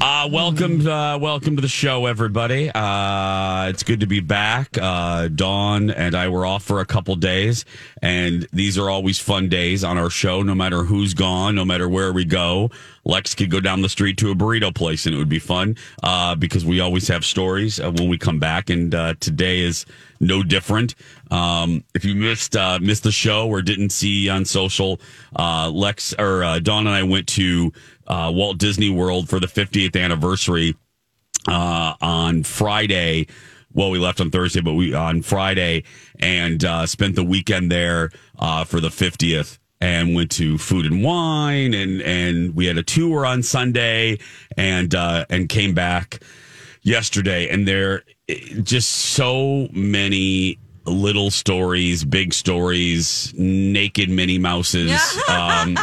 Uh, welcome, uh, welcome to the show, everybody. Uh, it's good to be back. Uh, Dawn and I were off for a couple days, and these are always fun days on our show. No matter who's gone, no matter where we go, Lex could go down the street to a burrito place, and it would be fun uh, because we always have stories when we come back. And uh, today is no different. Um, if you missed missed the show or didn't see on social, Lex or Dawn and I went to uh, Walt Disney World for the 50th anniversary uh, on Friday. Well, we left on Thursday, but we on Friday and uh, spent the weekend there uh, for the 50th and went to food and wine and and we had a tour on Sunday and uh, and came back yesterday and there just so many little stories, big stories, naked Minnie Mouses. Um,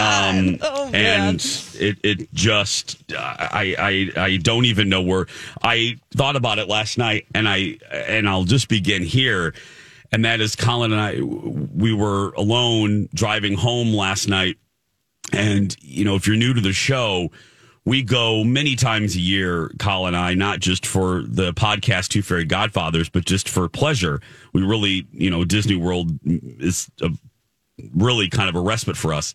um, Oh, and it, it just I, I I don't even know where I thought about it last night and I and I'll just begin here and that is Colin and I we were alone driving home last night and you know if you're new to the show we go many times a year, Colin and I, not just for the podcast Two Fairy Godfathers, but just for pleasure. We really, you know, Disney World is a, really kind of a respite for us.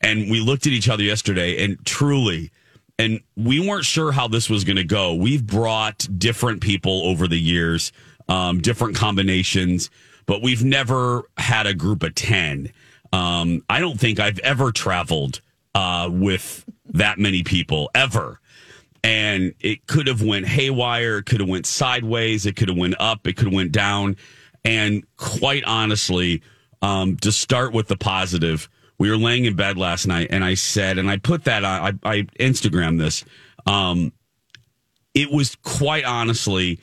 And we looked at each other yesterday and truly, and we weren't sure how this was going to go. We've brought different people over the years, um, different combinations, but we've never had a group of 10. Um, I don't think I've ever traveled uh, with that many people ever and it could have went haywire it could have went sideways it could have went up it could have went down and quite honestly um, to start with the positive we were laying in bed last night and i said and i put that on i, I instagram this um, it was quite honestly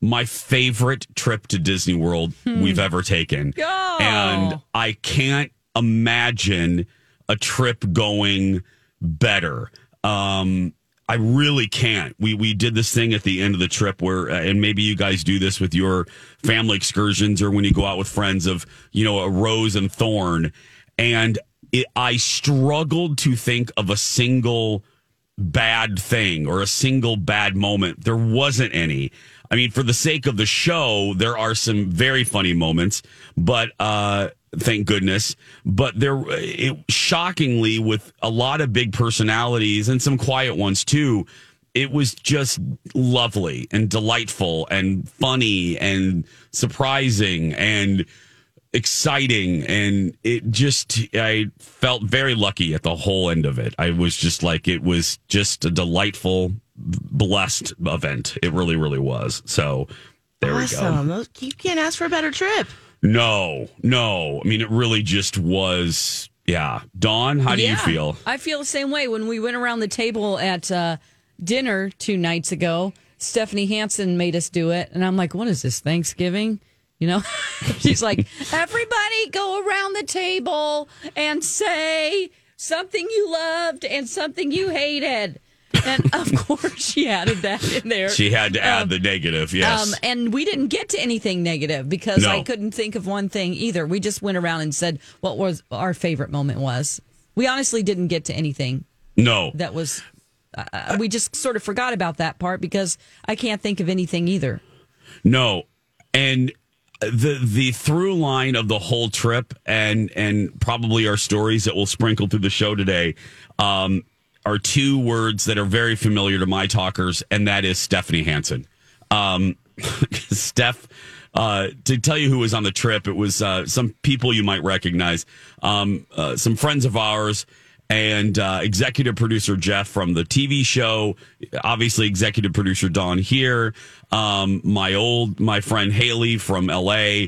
my favorite trip to disney world we've ever taken Oh. and i can't imagine a trip going better. Um, I really can't. We we did this thing at the end of the trip where, uh, and maybe you guys do this with your family excursions or when you go out with friends of you know a rose and thorn, and it, I struggled to think of a single bad thing or a single bad moment. There wasn't any. I mean, for the sake of the show, there are some very funny moments, but uh, thank goodness. But there, it, shockingly, with a lot of big personalities and some quiet ones too, it was just lovely and delightful and funny and surprising and exciting and it just i felt very lucky at the whole end of it i was just like it was just a delightful blessed event it really really was so there we go You can't ask for a better trip. no no i mean it really just was yeah dawn how do you feel I feel the same way. When we went around the table at uh, dinner two nights ago, Stephanie Hansen made us do it. And I'm like, what is this, Thanksgiving? You know, she's like, everybody go around the table and say something you loved and something you hated. And of course, she added that in there. she had to add the negative yes Um, and we didn't get to anything negative because No. I couldn't think of one thing either. We just went around and said what was our favorite moment was. We honestly didn't get to anything no that was. Uh, we just sort of forgot about that part because I can't think of anything either. No, and the the through line of the whole trip, and and probably our stories that we'll sprinkle through the show today. Um, are two words that are very familiar to my talkers, and that is Stephanie Hansen. Um, Steph, uh, to tell you who was on the trip, it was uh, some people you might recognize, um, uh, some friends of ours, and uh, executive producer Jeff from the TV show. Obviously, executive producer Dawn here. Um, my old my friend Haley from LA,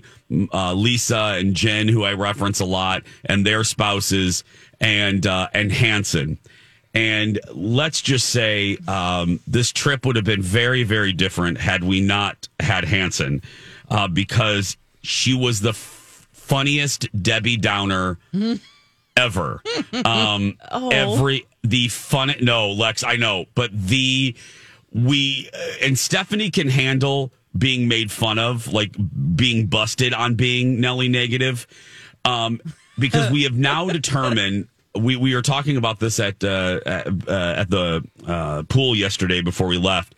uh, Lisa and Jen, who I reference a lot, and their spouses, and uh, and Hansen. And let's just say um, this trip would have been very, very different had we not had Hansen, uh, because she was the f- funniest Debbie Downer ever. Um, Every the fun. No, Lex, I know, but the we and Stephanie can handle being made fun of, like being busted on being Nelly negative, um, because we have now determined. We, we were talking about this at uh, at, uh, at the uh, pool yesterday before we left.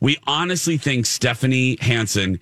We honestly think Stephanie Hansen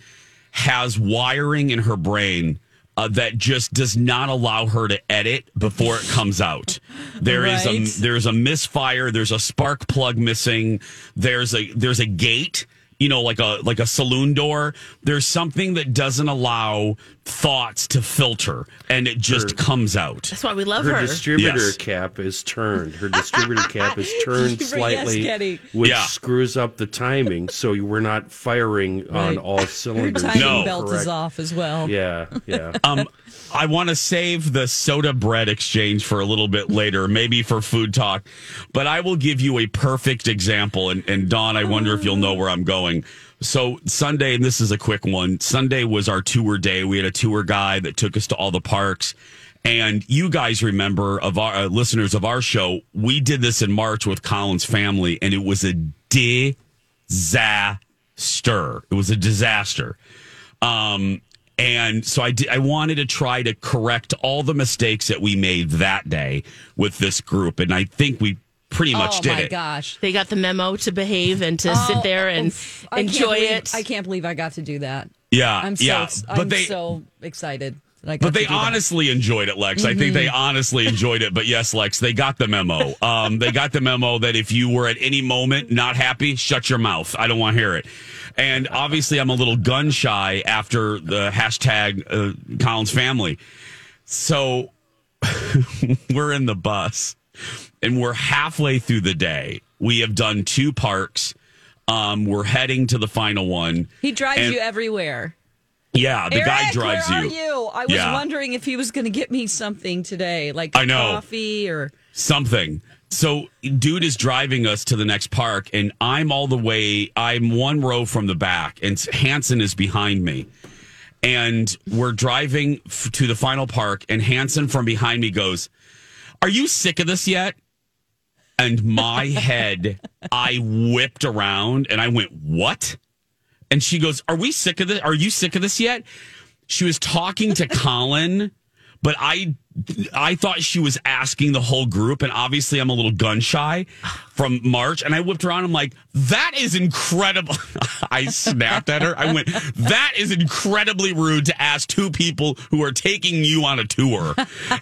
has wiring in her brain uh, that just does not allow her to edit before it comes out. There is Right. a there's a misfire. There's a spark plug missing. There's a there's a gate. You know, like a like a saloon door. There's something that doesn't allow thoughts to filter, and it just comes out. That's why we love her her. distributor Yes. cap is turned. Her distributor cap is turned slightly, Getty. which Yeah. screws up the timing. So you we're not firing on Right. all Her cylinders. timing No. belt is off as well. Yeah, yeah. Um, I want to save the soda bread exchange for a little bit later, maybe for food talk. But I will give you a perfect example. And, and Dawn, I wonder if you'll know where I'm going. So Sunday, and this is a quick one. Sunday was our tour day. We had a tour guide that took us to all the parks. And you guys remember of our uh, listeners of our show, we did this in March with Colin's family, and it was a disaster. It was a disaster. Um, and so I I wanted to try to correct all the mistakes that we made that day with this group, and I think we pretty much did. oh did my it. gosh. They got the memo to behave and to sit there and Oh, I can't enjoy believe- it. I can't believe I got to do that. Yeah, I'm so yeah, ex- but I'm they so excited. That I got but they to do that. honestly enjoyed it, Lex. I think they honestly enjoyed it. But yes, Lex, they got the memo. Um, they got the memo that if you were at any moment not happy, shut your mouth. I don't want to hear it. And obviously, I'm a little gun shy after the hashtag uh, Colin's family. So we're in the bus and we're halfway through the day. We have done two parks. Um, we're heading to the final one. He drives And- you everywhere. Yeah, the guy drives you. You? I was Yeah. wondering if he was going to get me something today, like I know. coffee or. something. So, dude is driving us to the next park, and I'm all the way. I'm one row from the back, and Hansen is behind me. And we're driving f- to the final park, and Hansen from behind me goes, "Are you sick of this yet?" And my head, I whipped around, and I went, "What?" And she goes, "Are we sick of this? Are you sick of this yet?" She was talking to Colin, but I I thought she was asking the whole group, and obviously I'm a little gun shy from March, and I whipped around. I'm like, "That is incredible!" I snapped at her. I went, "That is incredibly rude to ask two people who are taking you on a tour."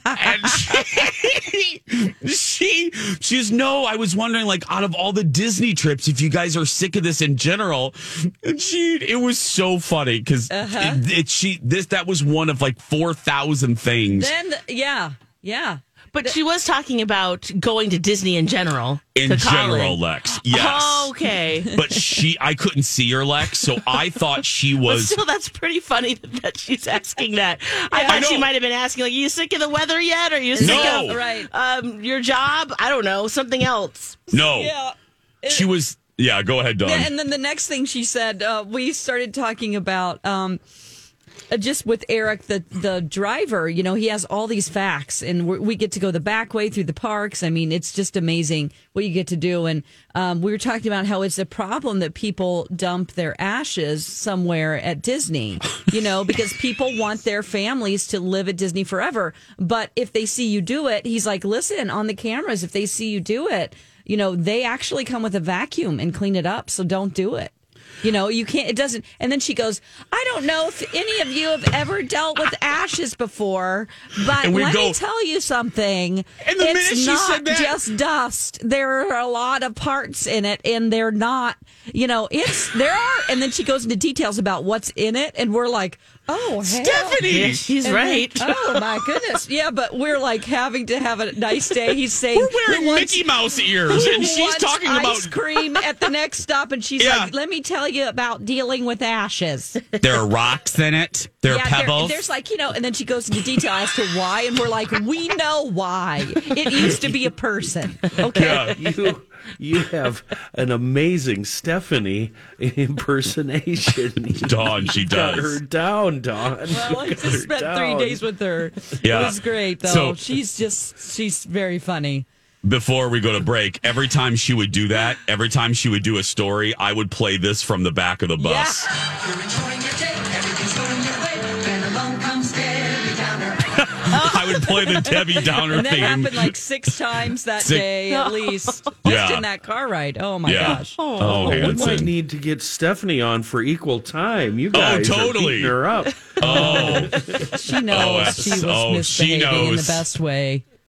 And she, she, she's no. I was wondering, like, out of all the Disney trips, if you guys are sick of this in general. And she, it was so funny because uh-huh. it, it, she, this, that was one of like four thousand things. Then, yeah, yeah. Yeah. But she was talking about going to Disney in general. in general, Colin. Lex. Yes. Okay. But she, I couldn't see her, Lex, so I thought she But was. still, that's pretty funny that, that she's asking that. I I thought she might have been asking, like, "Are you sick of the weather yet? Are you sick No. of Right. um, your job? I don't know, something else." no, Yeah. she was. Yeah, go ahead, Dawn. And then the next thing she said, uh, we started talking about um, just with Eric, the the driver. You know, he has all these facts, and we we get to go the back way through the parks. I mean, it's just amazing what you get to do. And um, we were talking about how it's a problem that people dump their ashes somewhere at Disney. You know, because people want their families to live at Disney forever. But if they see you do it, he's like, listen, on the cameras, if they see you do it. You know, they actually come with a vacuum and clean it up, so don't do it. You know, you can't. It doesn't. And then she goes, "I don't know if any of you have ever dealt with ashes before, but let go- me tell you something. And the it's minute she not said that- just dust. There are a lot of parts in it, and they're not. You know, it's there are. And then she goes into details about what's in it, and we're like, "Oh, hell. Stephanie, He's And then- right. oh my goodness! Yeah, but we're like having to have a nice day. He's saying we're wearing who wants- Mickey Mouse ears, and she's wants talking ice about cream at the next stop, and she's Yeah. like, "Let me tell you about dealing with ashes." there are rocks in it. There are Yeah, there- pebbles. there's like you know, and then she goes into detail as to why, and we're like, "We know why. It used to be a person." Okay. You you have an amazing Stephanie impersonation. You Dawn, she got does. her down, Dawn. Well, I You got her just spent three days with her. Yeah. It was great, though. So- she's just, she's very funny. before we go to break, every time she would do that, every time she would do a story, I would play this from the back of the bus. You're I would play the Debbie Downer And that theme. happened like six times that Six- day at least. Just Yeah. in that car ride. Oh my yeah. gosh. Oh, oh, oh We might need to get Stephanie on for equal time. You oh, guys are totally. beating her up. Oh, She knows Oh, she was oh, she misbehaving in the best way.